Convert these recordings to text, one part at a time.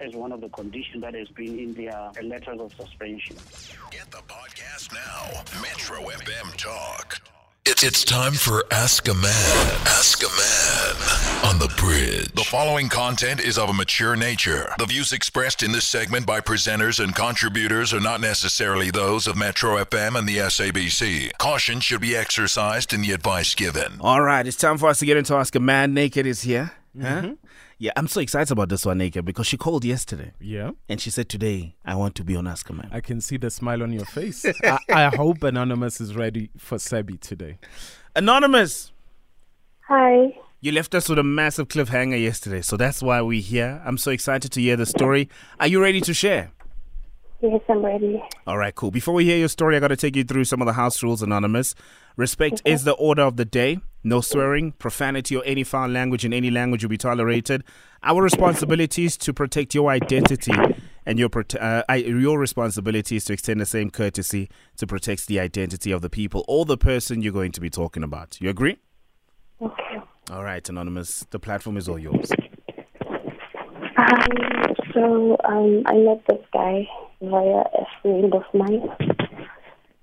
as one of the conditions that has been in their letters of suspension. Get the podcast now. Metro FM Talk. It's, it's time for Ask a Man. Ask a Man on the bridge. The following content is of a mature nature. The views expressed in this segment by presenters and contributors are not necessarily those of Metro FM and the SABC. Caution should be exercised in the advice given. All right, it's time for us to get into Ask a Man. Naked is here. Huh? Mm-hmm. Yeah, I'm so excited about this one, Naked, because she called yesterday Yeah, and she said, Today, I want to be on Ask a Man. I can see the smile on your face. I, I hope Anonymous is ready for Sebi today. Anonymous, Hi. you left us with a massive cliffhanger yesterday, so that's why we're here. I'm so excited to hear the story. Are you ready to share? Yes, I'm ready. All right, cool. Before we hear your story, I got to take you through some of the house rules, Anonymous. Respect is the order of the day. No swearing, profanity, or any foul language in any language will be tolerated. Our responsibility is to protect your identity, and your uh, your responsibility is to extend the same courtesy to protect the identity of the people or the person you're going to be talking about. You agree? Okay. All right, Anonymous. The platform is all yours. Um, so um, I met this guy via a friend of mine,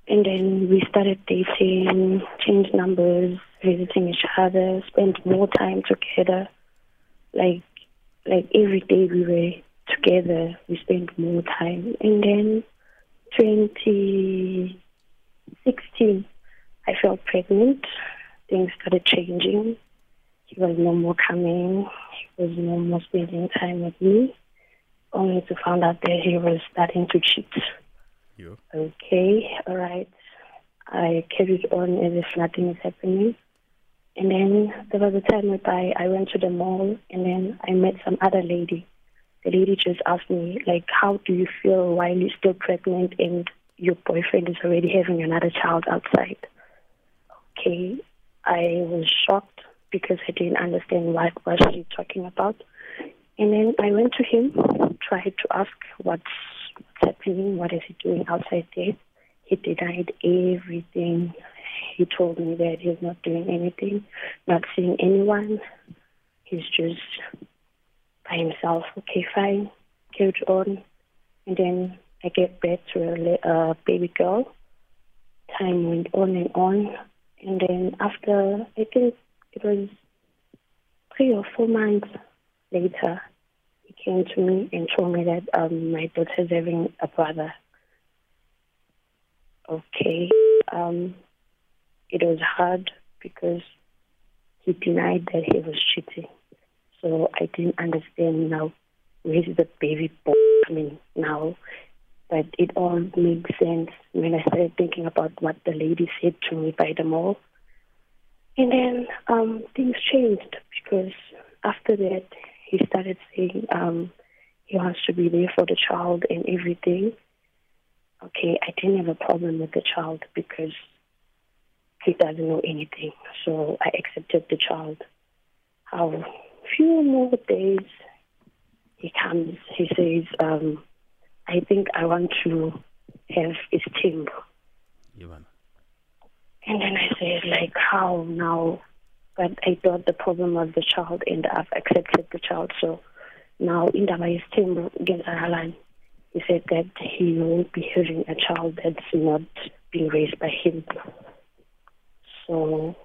and then we started dating, changed numbers, visiting each other, spent more time together. Like, like every day we were together, we spent more time, and then 2016, I felt pregnant. Things started changing. He was no more coming. He was no more spending time with me. Only to find out that he was starting to cheat. You. Okay, all right. I carried on as if nothing is happening. And then there was a time whereby I went to the mall and then I met some other lady. The lady just asked me, like, how do you feel while you're still pregnant and your boyfriend is already having another child outside? Okay, I was shocked because I didn't understand what was she talking about. And then I went to him, tried to ask what's, happening, what is he doing outside there. He denied everything. He told me that he's not doing anything, not seeing anyone. He's just by himself. Okay, fine. Carried on. And then I get back to a uh, baby girl. Time went on and on. And then after, I think it was three or four months later, came to me and told me that um, my daughter's having a brother. Okay. Um, it was hard because he denied that he was cheating. So I didn't understand now where is the baby boy coming now. But it all made sense when I started thinking about what the lady said to me by the mall. And then um, things changed because after that, he started saying um, he wants to be there for the child and everything. Okay, I didn't have a problem with the child because he doesn't know anything. So I accepted the child. How a few more days, he comes, he says, um, I think I want to have his timber. Ivan. And then I said, like, how now? But I thought the problem was the child, and I've accepted the child. So now, in the way team against Alan, he said that he won't be having a child that's not being raised by him. So,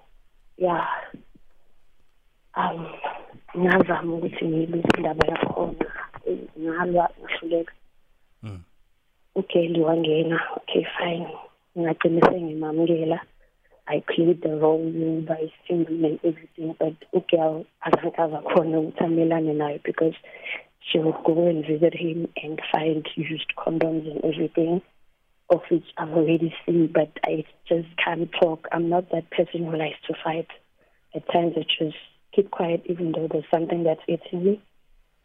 yeah. Um, ngazama ukuthi ngilise indaba yakhona ngalwa ngahluleka ugeli wangena okay fine ngagcina sengimamukela I played the role by singing and everything, but ugel azange azakhona ukuthi and I because she would go and visit him and find used condoms and everything, of which I've already seen, but I just can't talk. I'm not that person who likes to fight. At times I just keep quiet even though there's something that's eating me.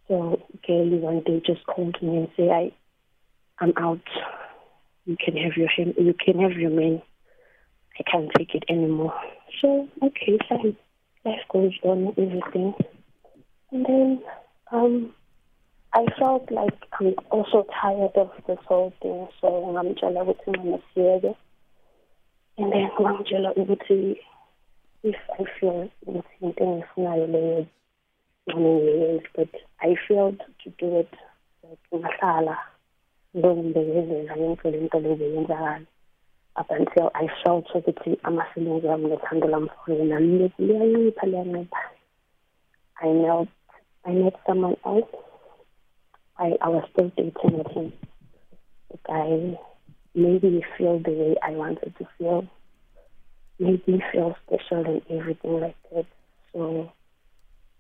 So Gailey one day just called me and say, I I'm out. You can have your you can have your man. I can't take it anymore. So, okay, fine. Life goes on, everything. And then um I felt like I'm also tired of this whole thing. So ngamtshela ukuthi ngingasiyeke. And then ngamtshela ukuthi if I feel into engifunayo leyo ngiyenze but I failed to do it like ngahlala ngizombekezela ngimtshele into lezi yenzakala up until I felt ukuthi ama-feelings wami nothando lami for yena liyancipha liyancipha I knelt. I met someone else. I, I was still dating with him. The guy made me feel the way I wanted to feel. Made me feel special and everything like that. So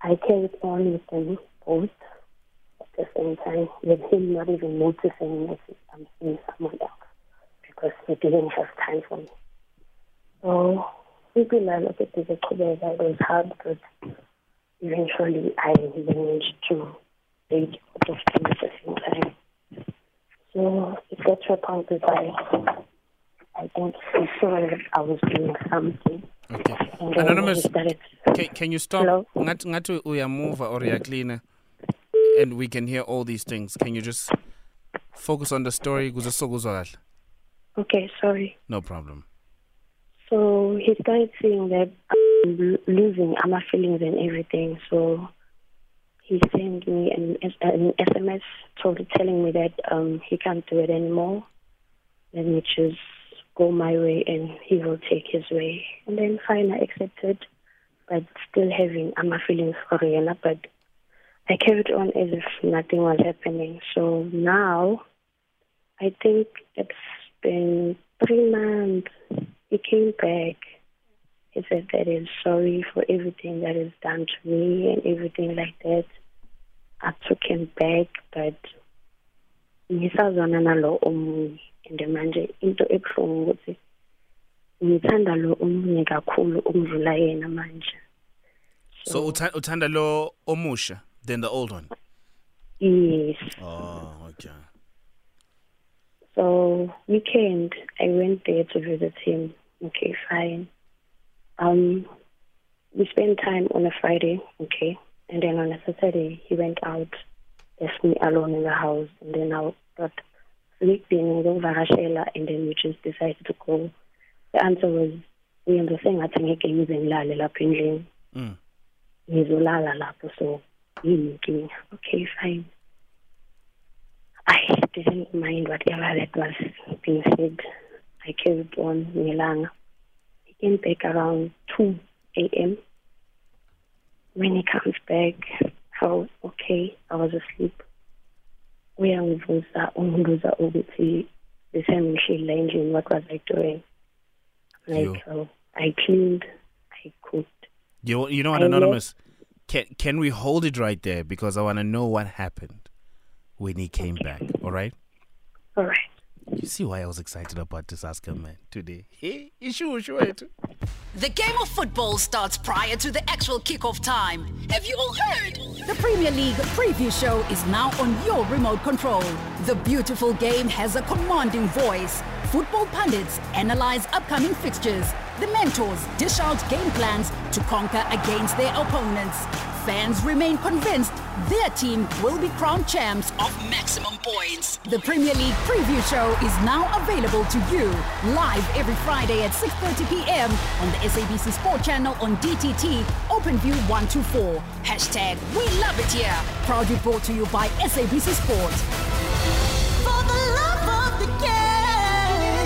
I carried on with them both at the same time, with him not even noticing that I'm seeing someone else because he didn't have time for me. So impilo lokhu sizoqhubeka it was hard but eventually I managed to date both of them at the same time. So it got to a point that I I think saw that I was doing something. Okay. And Anonymous, can, can you stop? Hello? Ngathi uyamuva or uyaklina and we can hear all these things. Can you just focus on the story kuze sokuzwa kahle? Okay, sorry. No problem. So he started saying that I'm lo- losing my feelings and everything. So he sent me an, an SMS told, telling me that um, he can't do it anymore. Let me just go my way and he will take his way. And then fine, I accepted, but still having my feelings for Rihanna. But I carried on as if nothing was happening. So now I think it's been three months. He came back. He said that he's sorry for everything that is done to me and everything like that. I took him back, but ngisazwana nalo omunye and manje into ebuhlungu ukuthi ngithanda lo omunye kakhulu ukudlula yena manje. So utha- uthanda lo omusha than the old one. Yes. Oh, okay. Weekend, I went there to visit him. Okay, fine. Um, we spent time on a Friday. Okay, and then on a Saturday, he went out, left me alone in the house, and then I got sleeping with Varashela, and then we just decided to go. The answer was, we understand ngathi ngeke ngize ngilale lapha endlini. Mm. ngizolala lapho so yini inkinga okay fine I didn't mind whatever that was being said. I carried on ngelanga. He came back around 2 a.m. When he comes back, I was okay. I was asleep. Uyangivusa ungibuza ukuthi besengihlile endlini what was I doing? Like so I cleaned, I cooked. You you know what, I Anonymous? Can can we hold it right there because I want to know what happened when he came back. All right. All right. You see why I was excited about this Ask a Man today? Hey, you sure, sure. The game of football starts prior to the actual kickoff time. Have you all heard? The Premier League preview show is now on your remote control. The beautiful game has a commanding voice. Football pundits analyze upcoming fixtures. The mentors dish out game plans to conquer against their opponents. Fans remain convinced their team will be crowned champs of maximum points. The Premier League preview show is now available to you live every Friday at 6:30 p.m. on the SABC Sport channel on DTT OpenView 124. Hashtag We Love It Here. Proudly brought to you by SABC Sport. For the love of the game.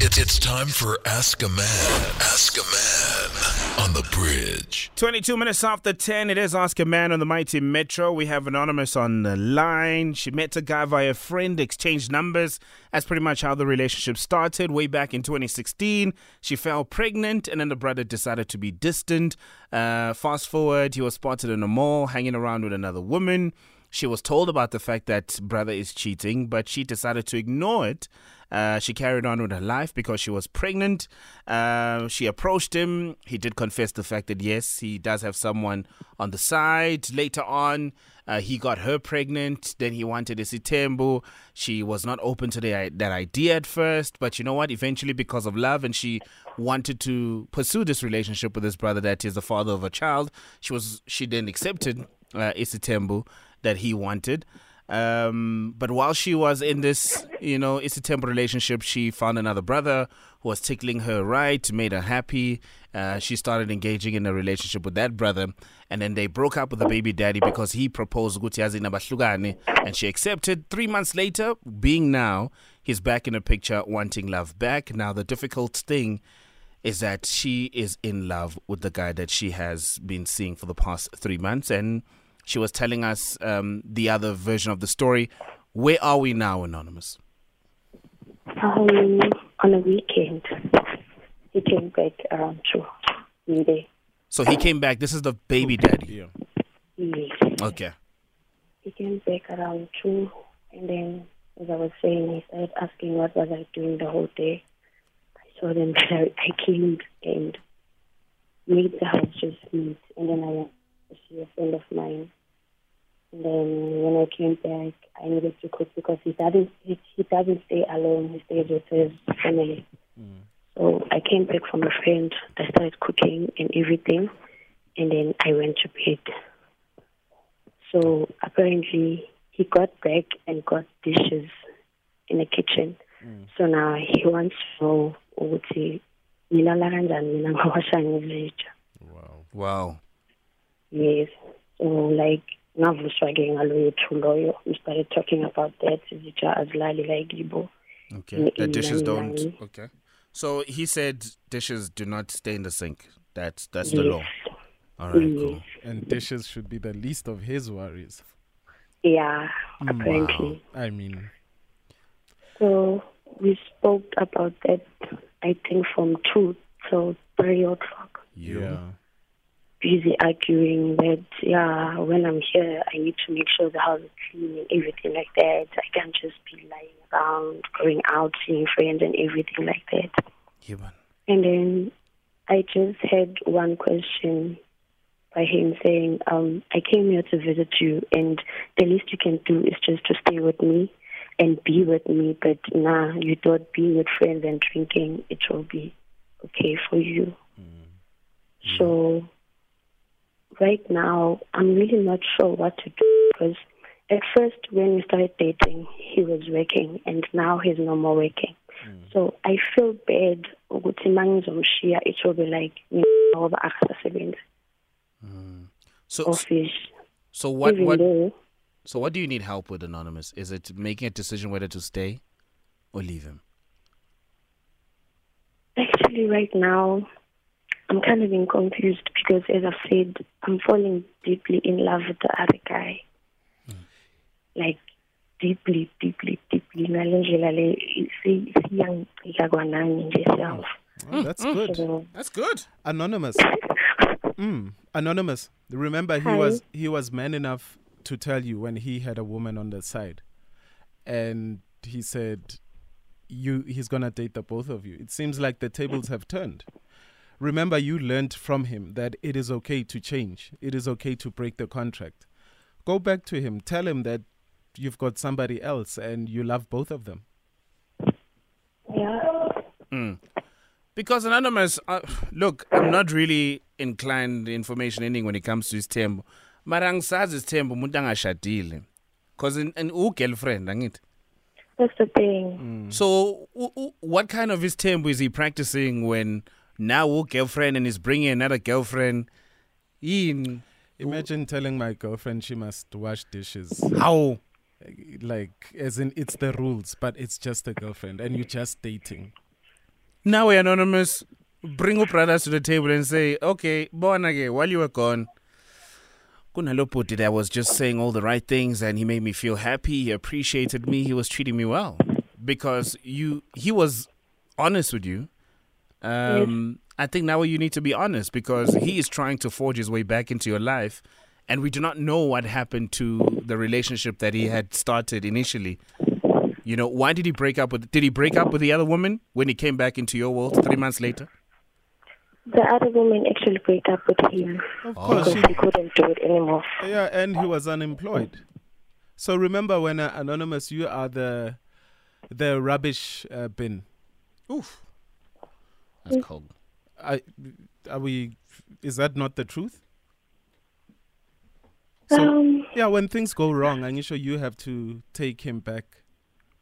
It's, it's time for Ask a Man. Ask a Man on the bridge. 22 minutes after 10, it is Ask a Man on the Mighty Metro. We have Anonymous on the line. She met a guy via a friend, exchanged numbers. That's pretty much how the relationship started way back in 2016. She fell pregnant, and then the brother decided to be distant. Uh, fast forward, he was spotted in a mall hanging around with another woman. She was told about the fact that brother is cheating, but she decided to ignore it. Uh, she carried on with her life because she was pregnant. Uh, she approached him. He did confess the fact that yes, he does have someone on the side. Later on, uh, he got her pregnant. Then he wanted a sitembu. She was not open to the, that idea at first, but you know what? Eventually, because of love, and she wanted to pursue this relationship with his brother, that is the father of a child. She was she then accepted uh, Isitembu that he wanted. Um, but while she was in this, you know, it's a temporary relationship, she found another brother who was tickling her right, made her happy. Uh, she started engaging in a relationship with that brother, and then they broke up with the baby daddy because he proposed ukuthi yazi nabahlukane, and she accepted. Three months later, being now, he's back in the picture, wanting love back. Now the difficult thing is that she is in love with the guy that she has been seeing for the past three months, and she was telling us um, the other version of the story. Where are we now, Anonymous? Um, on a weekend, he came back around two midday. So he came back. This is the baby daddy. Yes. Okay. He came back around two, and then, as I was saying, he started asking what was I doing the whole day. I told him that I, I came and made the house just neat, and then I went to see a friend of mine. And then when I came back, I needed to cook because he doesn't he, he doesn't stay alone. He stays with his family. Mm. So I came back from a friend. I started cooking and everything, and then I went to bed. So apparently he got back and got dishes in the kitchen. Mm. So now he wants to know oh, ukuthi ngilala kanjani mina ngizitsha. Wow. Yes. So like ngavuswa ke ngaloyo thu loyo. We started talking about that. Izitsha azilali like yibo. Okay. The dishes don't. Okay. So he said dishes do not stay in the sink. That's that's the Yes. law. All right. Cool. And dishes should be the least of his worries. Yeah, hmm. apparently. I mean, So we spoke about that, I think, from 2 till 3 o'clock. yeah. Busy arguing that, yeah, when I'm here, I need to make sure the house is clean and everything like that. I can't just be lying around, going out, seeing friends and everything like that. Yeah. And then I just had one question by him saying, um, I came here to visit you, and the least you can do is just to stay with me and be with me. But nah, you thought being with friends and drinking, it will be okay for you. So right now, I'm really not sure what to do because at first, when we started dating, he was working, and now he's no more working. Hmm. So I feel bad it will be like ngoba akasasebenzi hmm. So office so what even what though so what do you need help with, Anonymous? Is it making a decision whether to stay or leave him? actually right now I'm kind of being confused because as I've said I'm falling deeply in love with the other guy hmm. like deeply deeply deeply ngale ndlela le si- siyangicika kwanami nje self Oh, that's mm, mm. good. so That's good. Anonymous. Mm, anonymous. Remember, he Hi. was he was man enough to tell you when he had a woman on the side, and he said, "You he's gonna date the both of you." It seems like the tables have turned. Remember, you learned from him that it is okay to change. It is okay to break the contract. Go back to him. Tell him that you've got somebody else and you love both of them. yeah Because Anonymous, uh, look, I'm not really inclined information ending when it comes to isithembu. Mara ngisazi isithembu umuntu angashadile. Cause in, in u girlfriend angithi. that's the thing So u- u- what kind of isithembu is he practicing when now u girlfriend and he's bringing another girlfriend in Imagine telling my girlfriend she must wash dishes. how like as in it's the rules but it's just a girlfriend and you're just dating Now we're anonymous. Bring your brothers to the table and say, okay, bona ke, while you were gone, kunalo bhuti that was just saying all the right things and he made me feel happy. He appreciated me. He was treating me well because you. He was honest with you. Um, I think now you need to be honest because he is trying to forge his way back into your life, and we do not know what happened to the relationship that he had started initially. You know, why did he break up with? Did he break up with the other woman when he came back into your world three months later? the other woman actually break up with him of course because she, he couldn't do it anymore yeah and he was unemployed so remember when uh, anonymous you are the the rubbish uh, bin Oof, that's cold. I, are we is that not the truth So Um, yeah, when things go wrong, I'm sure you have to take him back.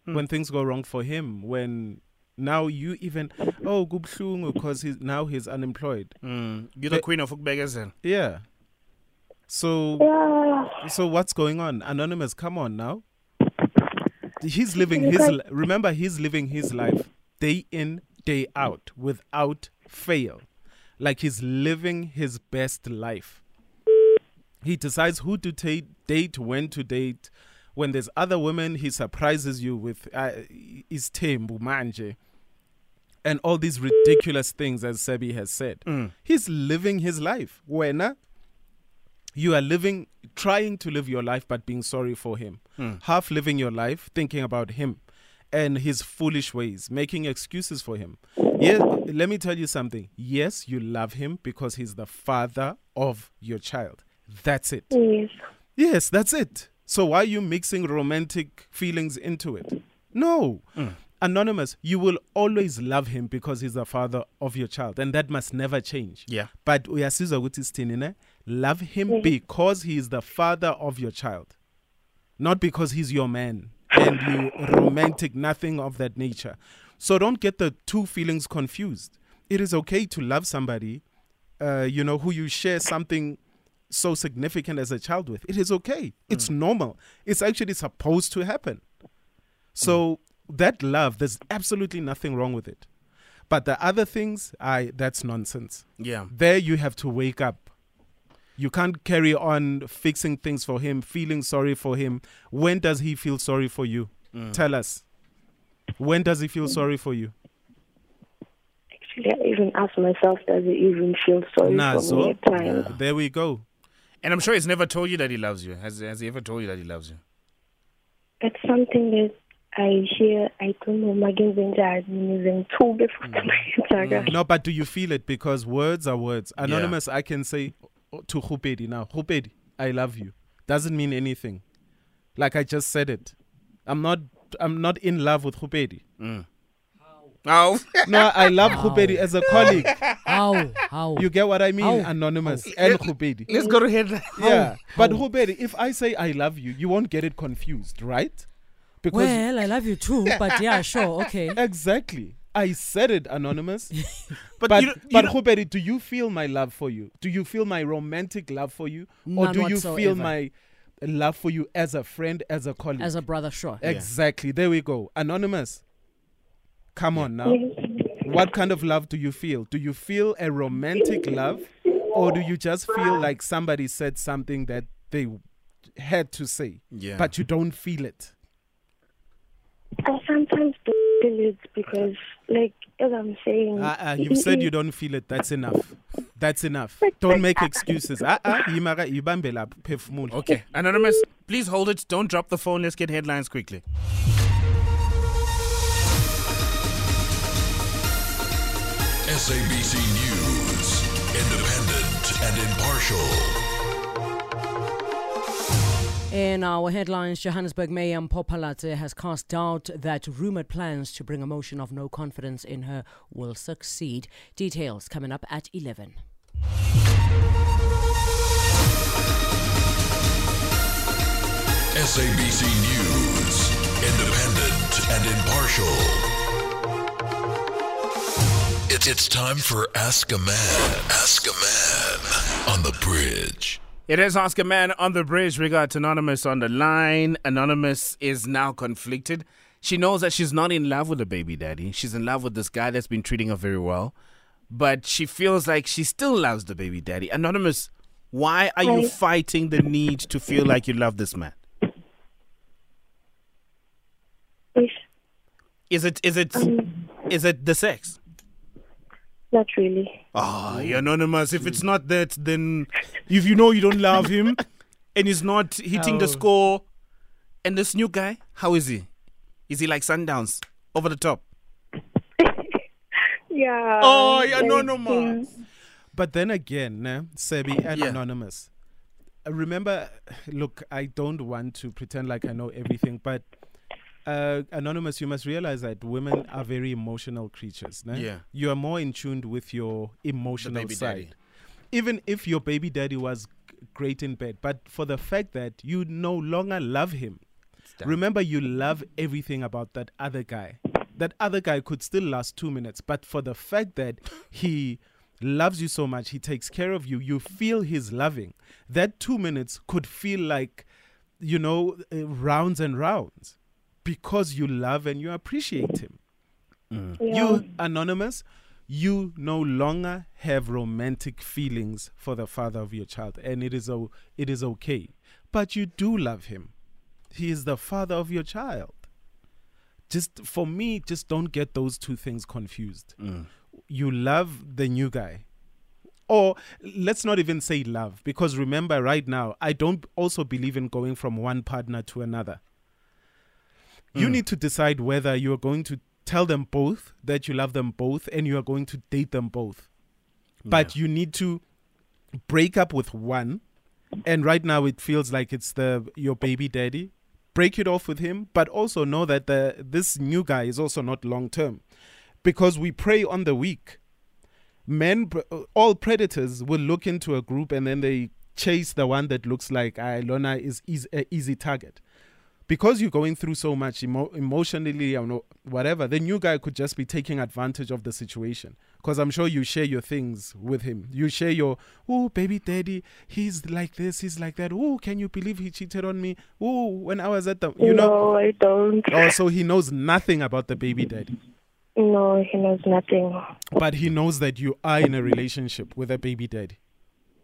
Hmm. When things go wrong for him, when now you even oh kubhlungu because he's now he's unemployed. Mm. You're the But- queen of ukbegezel. Yeah. So yeah, so what's going on? Anonymous, come on now. He's living his remember he's living his life day in, day mm. out without fail. Like he's living his best life. He decides who to ta- date, when to date. When there's other women, he surprises you with uh, isithembu manje and all these ridiculous things, as Sebi has said. Mm. He's living his life. When you are living, trying to live your life, but being sorry for him, mm. half living your life, thinking about him and his foolish ways, making excuses for him. Yeah, let me tell you something. Yes, you love him because he's the father of your child. That's it. yes. Yes, that's it. So why are you mixing romantic feelings into it? No. Hmm. Anonymous, you will always love him because he's the father of your child, and that must never change. Yeah. But uyasizwa ukuthi sithini ne? Love him because he is the father of your child, not because he's your man and you romantic nothing of that nature. So don't get the two feelings confused. It is okay to love somebody, uh, you know, who you share something so significant as a child with. It is okay. It's normal. It's actually supposed to happen. So that love, there's absolutely nothing wrong with it. But the other things, I that's nonsense. Yeah. There you have to wake up. You can't carry on fixing things for him, feeling sorry for him. When does he feel sorry for you? Mm. Tell us. When does he feel sorry for you? Actually, I even asked myself, does he even feel sorry Nah, for so me at times? there we go. And I'm sure he's never told you that he loves you. Has, has he ever told you that he loves you? It's something that I hear, I don't know, magenze njani, ngizengithuke futhi manje. No, but do you feel it? Because words are words. Anonymous, I can say to Hupedi now, Hupedi, I love you. Doesn't mean anything. Like I just said it. I'm not I'm not in love with Hupedi. Mm. Oh. No, I love Hupedi as a colleague. How? How? You get what I mean? How? Anonymous and Hupedi. Let's go to headline. Yeah. But Hupedi, if I say I love you, you won't get it confused, right? Because well, I love you too, but yeah, sure, okay. Exactly. I said it, Anonymous. But, But you, don't- you but don't- Huberi, do you feel my love for you? Do you feel my romantic love for you, or None do you feel my love for you as a friend, as a colleague? As a brother, sure. exactly. There we go. Anonymous. Come on now. Mm-hmm. What kind of love do you feel? Do you feel a romantic love, or do you just feel like somebody said something that they had to say, Yeah. but you don't feel it? I sometimes do feel it because, like, as I'm saying, Uh, uh, you've said you don't feel it. That's enough. That's enough. Don't make excuses. Ah, ah, yimaka, ibambe lapho, phefumula. Okay. Anonymous, please hold it. Don't drop the phone. Let's get headlines quickly. SABC News, independent and impartial. In our headlines, Johannesburg Mayor Mpho Phalatse has cast doubt that rumored plans to bring a motion of no confidence in her will succeed. Details coming up at 11. SABC News, independent and impartial. It's time for Ask a Man. Ask a Man on the bridge. It is Ask a Man on the bridge. We got Anonymous on the line. Anonymous is now conflicted. She knows that she's not in love with the baby daddy. She's in love with this guy that's been treating her very well. But she feels like she still loves the baby daddy. Anonymous, why are you fighting the need to feel like you love this man? Is it is it um, is it the sex? Not really. Ah, you're anonymous. If it's not that, then if you know you don't love him and he's not hitting the Oh. score, and this new guy, how is he? Is he like Sundowns over the top? Yeah. Oh, you're like, anonymous. But then again, ne, Sebi and Yeah. Anonymous. uh, Remember, look, I don't want to pretend like I know everything, but uh, Anonymous, you must realize that women are very emotional creatures. Ne? Yeah. You are more in tune with your emotional side. daddy. Even if your baby daddy was great in bed, but for the fact that you no longer love him. Remember, you love everything about that other guy. That other guy could still last two minutes, but for the fact that he loves you so much, he takes care of you, you feel his loving. That two minutes could feel like, you know, uh, rounds and rounds because you love and you appreciate him. Mm. Yeah. You, Anonymous, you no longer have romantic feelings for the father of your child, and it is, o- it is okay. But you do love him. He is the father of your child. Just for me, just don't get those two things confused. Mm. You love the new guy. Or let's not even say love, because remember, right now, I don't also believe in going from one partner to another. You need to decide whether you're going to tell them both that you love them both and you are going to date them both. But you need to break up with one. And right now it feels like it's the your baby daddy. Break it off with him, but also know that the this new guy is also not long term. Because we prey on the weak. Men all predators will look into a group and then they chase the one that looks like ah, Lona is easy, a easy target because you're going through so much emo- emotionally or whatever, the new guy could just be taking advantage of the situation. Because I'm sure you share your things with him. You share your, oh, baby daddy, he's like this, he's like that. Oh, can you believe he cheated on me? Oh, when I was at the, you know. no, I don't. Oh, so he knows nothing about the baby daddy. No, he knows nothing. But he knows that you are in a relationship with a baby daddy.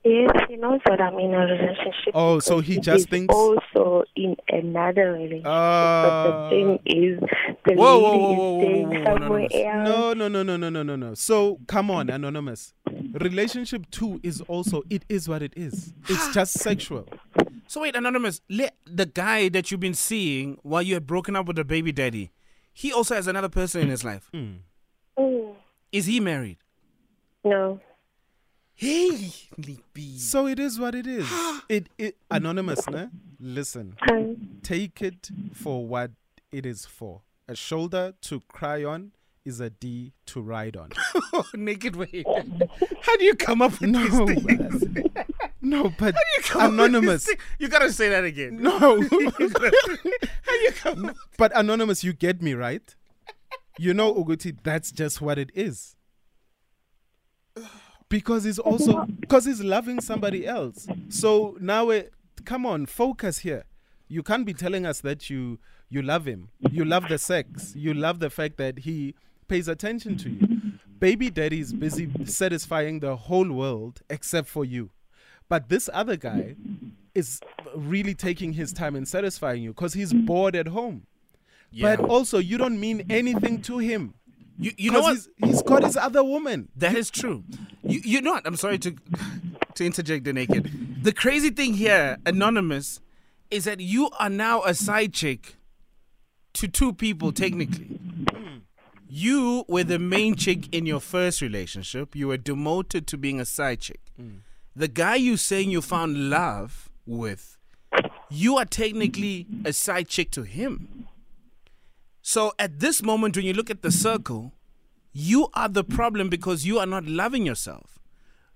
Yes, he knows that I'm in a relationship. Oh, so he just is thinks- also in another relationship. but Ah. the thing is, the Whoa, whoa, lady whoa, is whoa, whoa, whoa, whoa, somewhere Anonymous. else. No, no, no, no, no, no, no, no. So come on, anonymous. Relationship two is also it is what it is. It's just sexual. So wait, anonymous. Le- the guy that you've been seeing while you had broken up with the baby daddy, he also has another person in his life. Mm. Is he married? No. Hey, Lippy. So it is what it is. It it anonymous, ne? Listen, Hi. take it for what it is for. A shoulder to cry on is a D to ride on. naked way. How do you come up with No, these things? no, but You come up with anonymous. You gotta say that again. No, How you come? up- but anonymous, you get me right. You know, Uguti, that's just what it is. Because he's also because he's loving somebody else. So now, it, come on, focus here. You can't be telling us that you you love him. You love the sex. You love the fact that he pays attention to you. Baby daddy is busy satisfying the whole world except for you. But this other guy is really taking his time and satisfying you because he's bored at home. But also, you don't mean anything to him. You, you know what? He's, he's got his other woman. That is true. You you know what? I'm sorry to to interject the naked. The crazy thing here, anonymous, is that you are now a side chick to two people technically. You were the main chick in your first relationship. You were demoted to being a side chick. The guy you saying you found love with, you are technically a side chick to him. So at this moment, when you look at the circle, you are the problem because you are not loving yourself.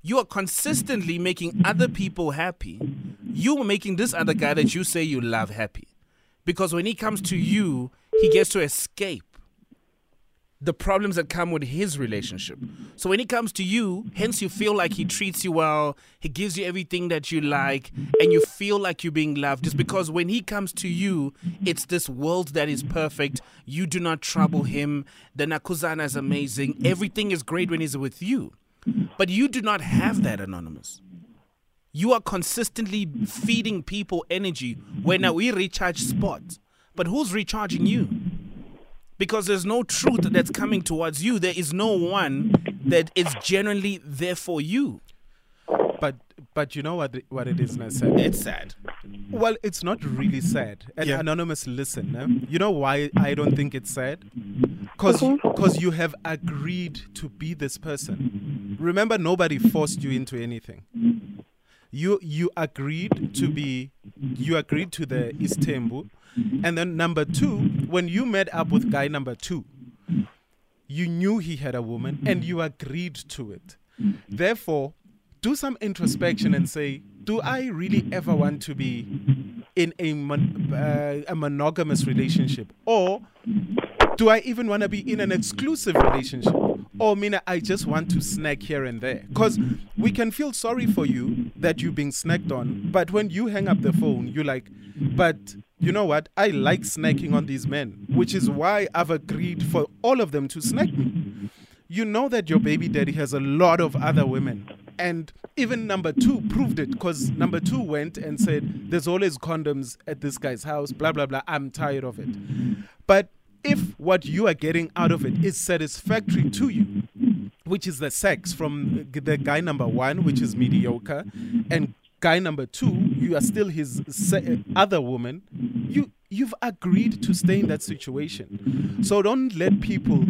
You are consistently making other people happy. You are making this other guy that you say you love happy. Because when he comes to you, he gets to escape the problems that come with his relationship. So when he comes to you, hence you feel like he treats you well, he gives you everything that you like, and you feel like you're being loved. Just because when he comes to you, it's this world that is perfect. You do not trouble him. The Nakuzana is amazing. Everything is great when he's with you. But you do not have that, Anonymous. You are consistently feeding people energy when we recharge spots. But who's recharging you? Because there's no truth that's coming towards you. There is no one that is genuinely there for you. But but you know what what it is, Nasser? It's sad. Well, it's not really sad. And Yeah. anonymous, listen. eh? You know why I don't think it's sad? Because Because you have agreed to be this person. Remember, nobody forced you into anything. You you agreed to be. You agreed to the isithembu, and then number two, when you met up with guy number two, you knew he had a woman and you agreed to it. Therefore, do some introspection and say, do I really ever want to be in a mon- uh, a monogamous relationship, or do I even want to be in an exclusive relationship? Or mean I just want to snack here and there? Because we can feel sorry for you that you're being snacked on, but when you hang up the phone, you're like, but you know what? I like snacking on these men, which is why I've agreed for all of them to snack me. You know that your baby daddy has a lot of other women. And even number two proved it because number two went and said, There's always condoms at this guy's house, blah, blah, blah. I'm tired of it. But if what you are getting out of it is satisfactory to you, which is the sex from the guy number one, which is mediocre, and guy number two, you are still his other woman, you you've agreed to stay in that situation. So don't let people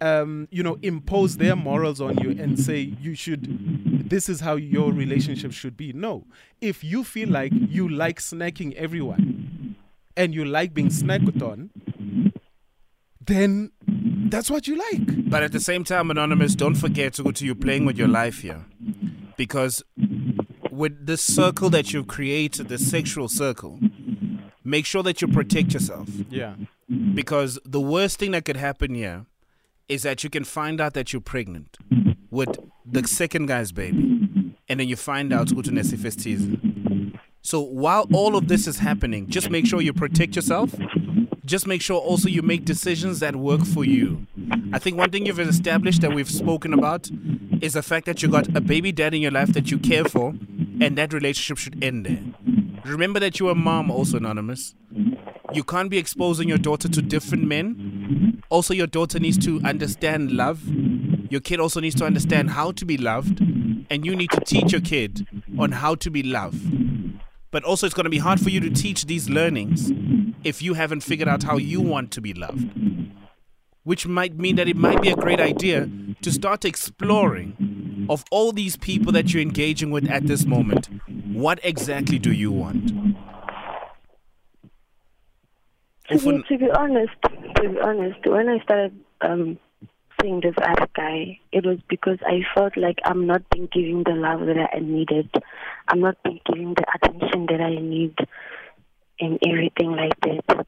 um, you know, impose their morals on you and say you should this is how your relationship should be. No. If you feel like you like snacking everyone and you like being snacked on, then that's what you like. But at the same time, Anonymous, don't forget to go to you playing with your life here. Because with this circle that you've created, the sexual circle, make sure that you protect yourself. Yeah. Because the worst thing that could happen here is that you can find out that you're pregnant with the second guy's baby. And then you find out who to season. So while all of this is happening, just make sure you protect yourself. Just make sure also you make decisions that work for you. I think one thing you've established that we've spoken about is the fact that you got a baby dad in your life that you care for, and that relationship should end there. Remember that you're a mom, also anonymous. You can't be exposing your daughter to different men. Also, your daughter needs to understand love. Your kid also needs to understand how to be loved. And you need to teach your kid on how to be loved. But also, it's going to be hard for you to teach these learnings if you haven't figured out how you want to be loved. Which might mean that it might be a great idea to start exploring of all these people that you're engaging with at this moment. What exactly do you want? To be, to be honest, to be honest, when I started um, seeing this other guy, it was because I felt like I'm not being given the love that I needed. I'm not being given the attention that I need and everything like that.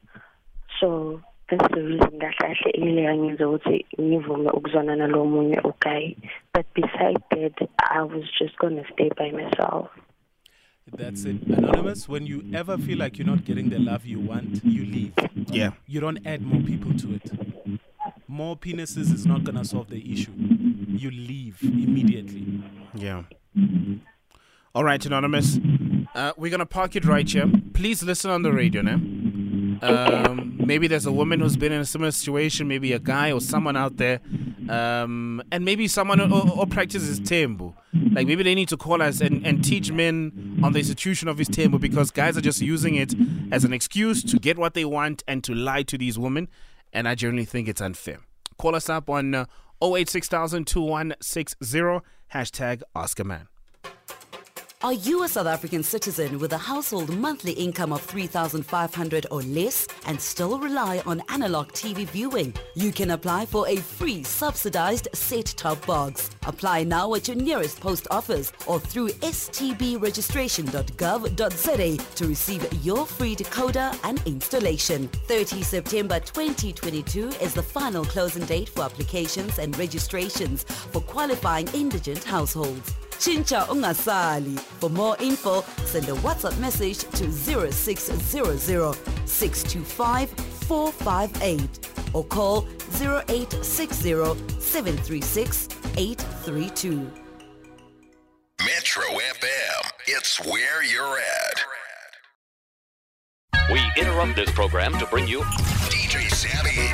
So that's the reason that I kahle earlier ngizokuthi ngivume ukuzwana nalo munye but besides that i was just going to stay by myself That's it. Anonymous, when you ever feel like you're not getting the love you want, you leave. Yeah. You don't add more people to it. More penises is not going to solve the issue. You leave immediately. Yeah. All right, Anonymous. Uh, we're going to park it right here. Please listen on the radio now. Um, maybe there's a woman who's been in a similar situation, maybe a guy or someone out there, um, and maybe someone or, or practices tembo. Like maybe they need to call us and, and teach men on the institution of isithembu because guys are just using it as an excuse to get what they want and to lie to these women. And I generally think it's unfair. Call us up on uh, 086 hashtag Ask a Man. Are you a South African citizen with a household monthly income of 3,500 or less and still rely on analog TV viewing? You can apply for a free subsidized set-top box. Apply now at your nearest post office or through stbregistration.gov.za to receive your free decoder and installation. 30 September 2022 is the final closing date for applications and registrations for qualifying indigent households. Chincha ungasali. For more info, send a WhatsApp message to 0600 625 458 or call 0860 736 832. Metro FM, it's where you're at. We interrupt this program to bring you DJ Sabby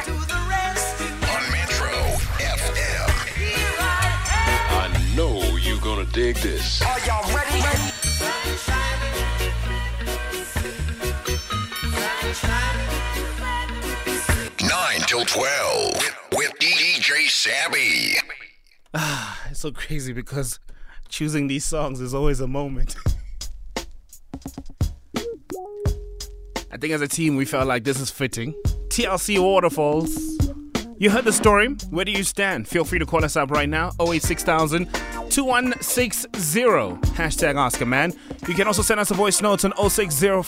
gonna dig this. Are y'all ready? 9 till 12 with, with DJ Sabby. Ah, it's so crazy because choosing these songs is always a moment. I think as a team, we felt like this is fitting. TLC Waterfalls. You heard the story. Where do you stand? Feel free to call us up right now. Oh 2160. Hashtag Ask a Man. You can also send us a voice note on 060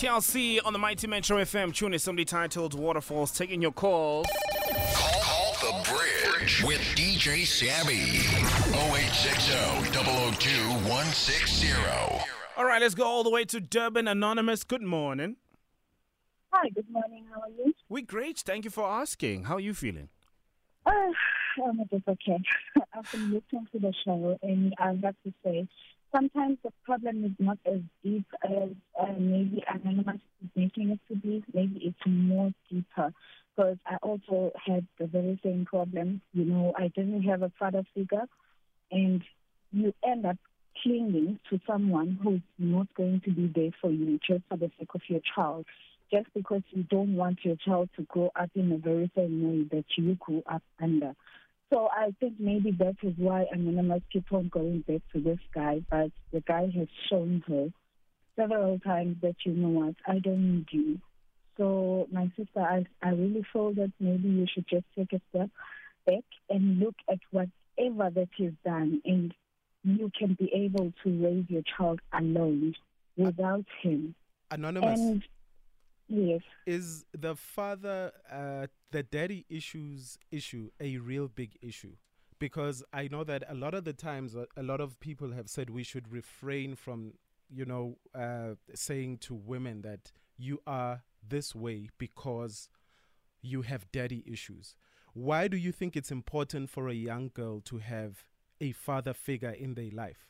TLC on the Mighty Metro FM. Tune is somebody titled Waterfalls. Taking your calls. Call, call the bridge with DJ Sabby. 0860 002 160. All right, let's go all the way to Durban. Anonymous, good morning. Hi, good morning. How are you? We're great. Thank you for asking. How are you feeling? Uh, I'm just okay. I've been listening to the show, and I've got to say, sometimes the problem is not as deep as uh, maybe anonymous is making it to be. Maybe it's more deeper because I also had the very same problem. You know, I didn't have a father figure, and you end up clinging to someone who's not going to be there for you just for the sake of your child, just because you don't want your child to grow up in the very same way that you grew up under. So I think maybe that is why Anonymous keep on going back to this guy, but the guy has shown her several times that you know what, I don't need you. So my sister, I I really feel that maybe you should just take a step back and look at whatever that you've done and you can be able to raise your child alone without him. Anonymous. And yes, Is the father, uh, the daddy issues issue a real big issue? Because I know that a lot of the times, uh, a lot of people have said we should refrain from, you know, uh, saying to women that you are this way because you have daddy issues. Why do you think it's important for a young girl to have a father figure in their life?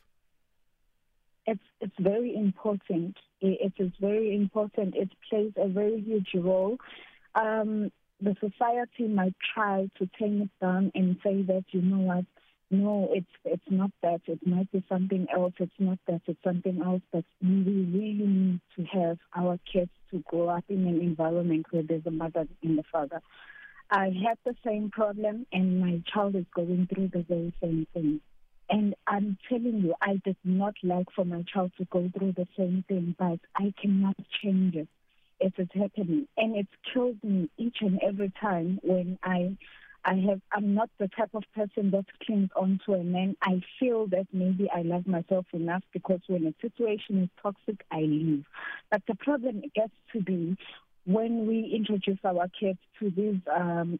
It's it's very important. It, is very important. It plays a very huge role. Um, the society might try to tame it down and say that you know what, no, it's it's not that. It might be something else. It's not that. It's something else. But we really need to have our kids to grow up in an environment where there's a mother and a father. I had the same problem, and my child is going through the very same thing. And I'm telling you, I did not like for my child to go through the same thing, but I cannot change it. if It is happening, and it kills me each and every time when I, I have. I'm not the type of person that clings onto a man. I feel that maybe I love myself enough because when a situation is toxic, I leave. But the problem gets to be when we introduce our kids to these um,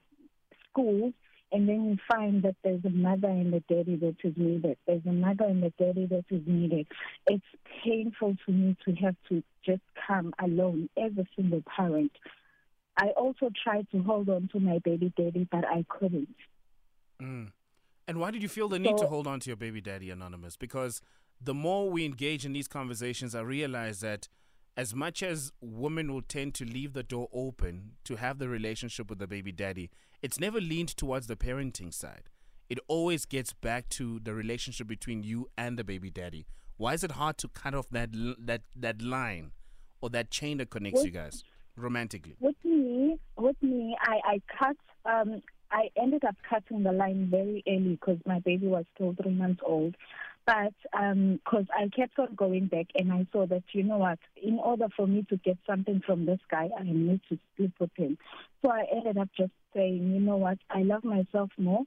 schools and then you find that there's a mother and a daddy that is needed. There's a mother and a daddy that is needed. It's painful to me to have to just come alone as a single parent. I also tried to hold on to my baby daddy, but I couldn't. Mm. And why did you feel the need So- to hold on to your baby daddy, Anonymous? Because the more we engage in these conversations, I realize that as much as women will tend to leave the door open to have the relationship with the baby daddy, it's never leaned towards the parenting side. It always gets back to the relationship between you and the baby daddy. Why is it hard to cut off that that that line or that chain that connects Well- you guys romantically? With me, with me, I, I cut. Um, I ended up cutting the line very early because my baby was still three months old. But um, because I kept on going back, and I saw that you know what, in order for me to get something from this guy, I need to sleep with him. So I ended up just saying, you know what, I love myself more.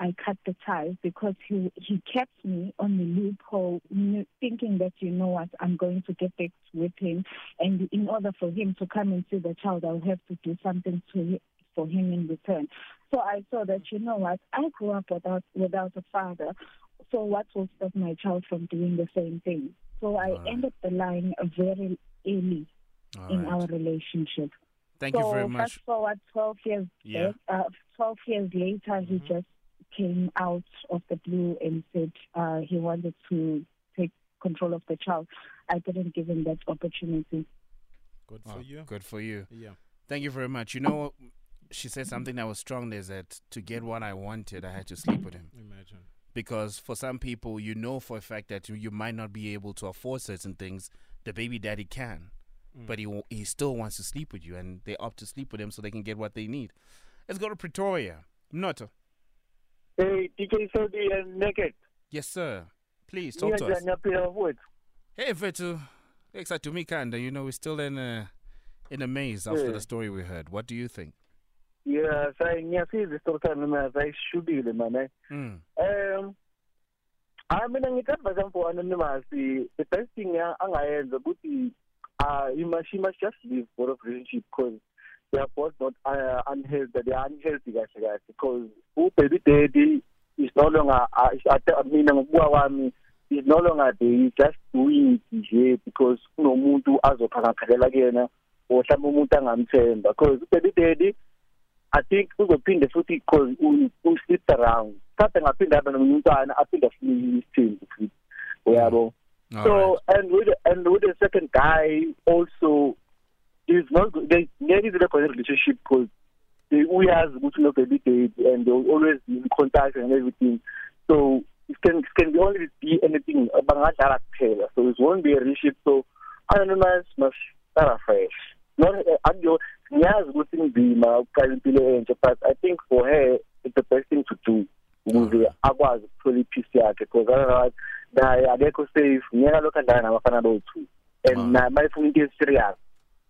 I cut the ties because he he kept me on the loophole, thinking that you know what I'm going to get back with him, and in order for him to come and see the child, I'll have to do something to for him in return. So I saw that you know what I grew up without without a father, so what will stop my child from doing the same thing? So I ended the line very early All in right. our relationship. Thank so you very much. Fast forward 12 years, Yeah. back, uh, 12 years later, he just came out of the blue and said uh, he wanted to take control of the child. I didn't give him that opportunity. Good Oh, for you. Good for you. Yeah. Thank you very much. You know, she said something that was strong. Is that to get what I wanted, I had to sleep with him. Imagine. Because for some people, you know for a fact that you, you might not be able to afford certain things. The baby daddy can, Mm. but he he still wants to sleep with you, and they opt to sleep with him so they can get what they need. Let's go to Pretoria. Noto. Hey, DJ Sabby and Naked. Yes, sir. Please talk to us. Ngiyaphila mfowethu. Hey, Vetu. Excited to me, Kanda. You know, we're still in a in a maze after Yeah. the story we heard. What do you think? Yeah, sayi ngiyasiza isitori sami mina sayishubile man. Mm. Um Ah mina ngithemba mfo anonymous the best thing ya- angayenza ukuthi uh you must she must just leave for a relationship because they are both not uh, unhealthy they are unhealthy kahle kahle because u baby daddy is no longer uh, is- at- mina ngokubuka kwami is no longer there he's just doing it nje because kunomuntu azophakaphelela kuyena or mhlawumbe umuntu angamthemba because baby daddy I think uzophinde futhi because u sleep around. Mhlawumbe ngaphinde abe nomntwana aphinde afune isithembu futhi. Uyabo? Mm. So and with and with the second guy also is not good. they there is a relationship because they uyazi ukuthi no baby date and they will always be in contact and everything. So it can it can be only be anything bangadlala kuphela. So it won't be a relationship. So anonymous must start afresh not akuyo ngiyazi ukuthi inzima ukuqala impilo entsha but i think for her it's the best thing to do ukuze akwazi ukuthola ipeace yakhe because otherwise naye akekho safe ngiyeka lokho andala nabafana bowu-two and naye uma efuna into eserious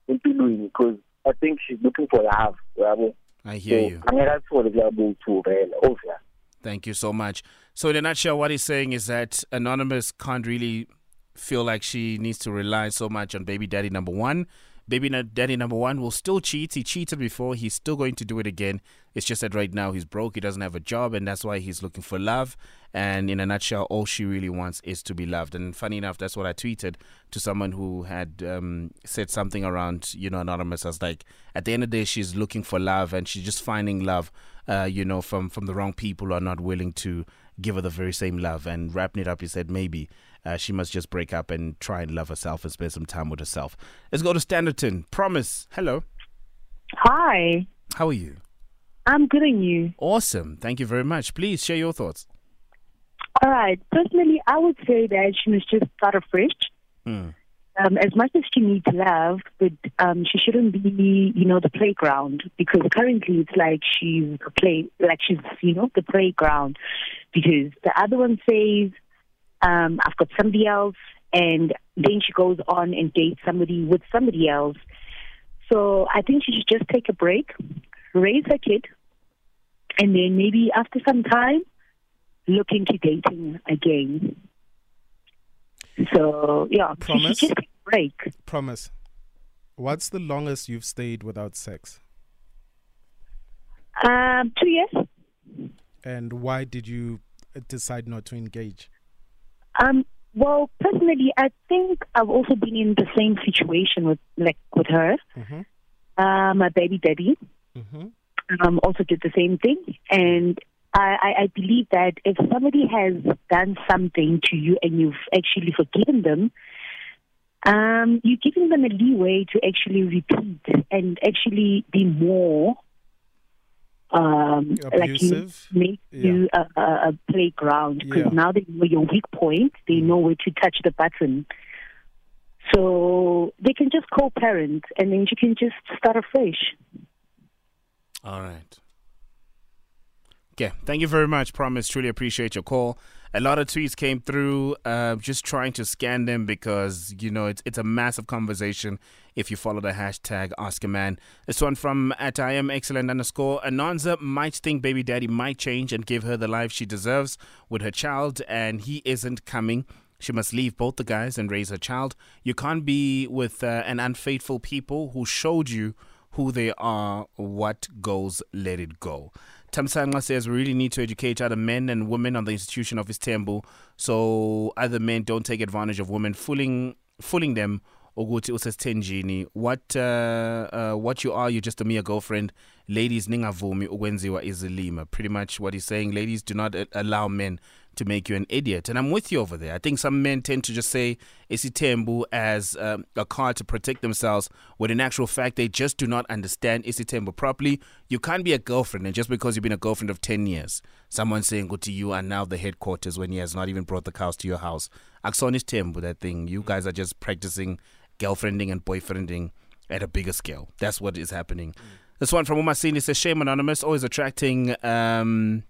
empilweni because i think she's looking for love yabo I hear you. angeke athole kuya bowu-two vele obvious Thank you so much. So, in a nutshell, what he's saying is that Anonymous can't really feel like she needs to rely so much on baby daddy number one. Baby daddy number one will still cheat. He cheated before. He's still going to do it again. It's just that right now he's broke. He doesn't have a job, and that's why he's looking for love. And in a nutshell, all she really wants is to be loved. And funny enough, that's what I tweeted to someone who had um, said something around, you know, Anonymous. I was like, at the end of the day, she's looking for love, and she's just finding love, uh, you know, from from the wrong people who are not willing to give her the very same love. And wrapping it up, he said maybe uh, she must just break up and try and love herself and spend some time with herself. Let's go to Standerton. Promise. Hello. Hi, How are you? I'm good and you. Awesome. Thank you very much. Please share your thoughts. All right. Personally, I would say that she must just start afresh. Hmm. Um, as much as she needs love, but um, she shouldn't be, you know, the playground because currently it's like she's play, like she's, you know, the playground. Because the other one says, um, "I've got somebody else," and then she goes on and dates somebody with somebody else. So I think she should just take a break, raise her kid, and then maybe after some time, look into dating again. So yeah, she Promise? should just take a break. Promise. What's the longest you've stayed without sex? Um, two years. And why did you uh, decide not to engage? Um, well, personally, I think I've also been in the same situation with like with her. Mm-hmm. Uh, my baby daddy Mm-hmm. um, also did the same thing, and I, I, I believe that if somebody has done something to you and you've actually forgiven them, um, you're giving them a leeway to actually repeat and actually be more. Um, like you make you a, a, a playground because Yeah. now they know your weak point. They know where to touch the button. So they can just co-parent, and then you can just start afresh. All right. Okay. Thank you very much. Promise. Truly appreciate your call. A lot of tweets came through. Uh, just trying to scan them because you know it's it's a massive conversation. If you follow the hashtag Ask a Man, this one from at I am excellent underscore Ananza might think baby daddy might change and give her the life she deserves with her child, and he isn't coming. She must leave both the guys and raise her child. You can't be with uh, an unfaithful people who showed you who they are, what goes, let it go. Tamsanga says we really need to educate other men and women on the institution of isithembu so other men don't take advantage of women, fooling fooling them ukuthi usesithenjini what uh, uh, what you are you're just a mere girlfriend. Ladies ningavumi ukwenziwa izilima. Pretty much what he's saying ladies do not uh, allow men to make you an idiot. And i'm with you over there. I think some men tend to just say isithembu as um, a card to protect themselves when in actual fact they just do not understand isithembu properly. You can't be a girlfriend and just because you've been a girlfriend of 10 years someone saying go to you are now the headquarters when he has not even brought the cows to your house. Akusona isithembu that thing. You guys are just practicing girlfriending and boyfriending at a bigger scale that's what is happening this one from Umasini says shame anonymous always attracting um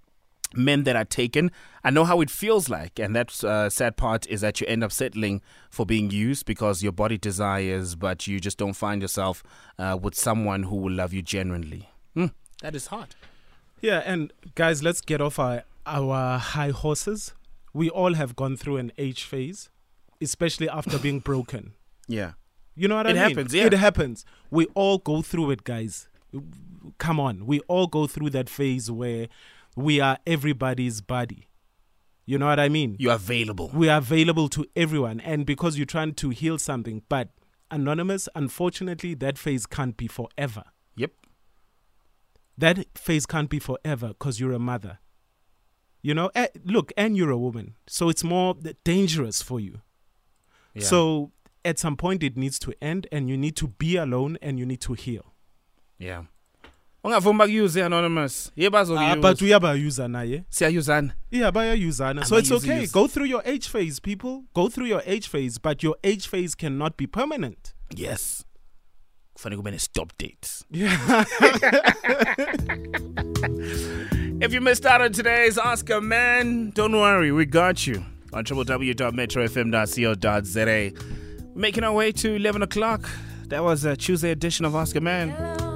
men that are taken. I know how it feels like, and that uh, sad part is that you end up settling for being used because your body desires, but you just don't find yourself uh, with someone who will love you genuinely. Hmm, that is hard. Yeah, and guys, let's get off our, our high horses. We all have gone through an age phase, especially after being broken. Yeah. You know what I mean? It happens, yeah. It happens. We all go through it, guys. Come on. We all go through that phase where we are everybody's buddy. You know what I mean? You're available. We are available to everyone. And because you're trying to heal something, but Anonymous, unfortunately, that phase can't be forever. Yep. That phase can't be forever because you're a mother. You know, eh, look, and you're a woman. So it's more dangerous for you. Yeah. So at some point, it needs to end, and you need to be alone and you need to heal. Yeah. ungavumi bakuyuze anonymous. Ye Ah, bazokuuse but uyabayuza naye. Siyayuzana. Yeah bayayuzana. So it's okay. Use. go through your age phase people. Go through your age phase but your age phase cannot be permanent. Yes. Kufanele kube ne-stop date Yeah. if you missed out on today's a Man, don't worry, we got you on www.metrofm.co.za. Making our way to 11 o'clock. That was a Tuesday edition of a Man.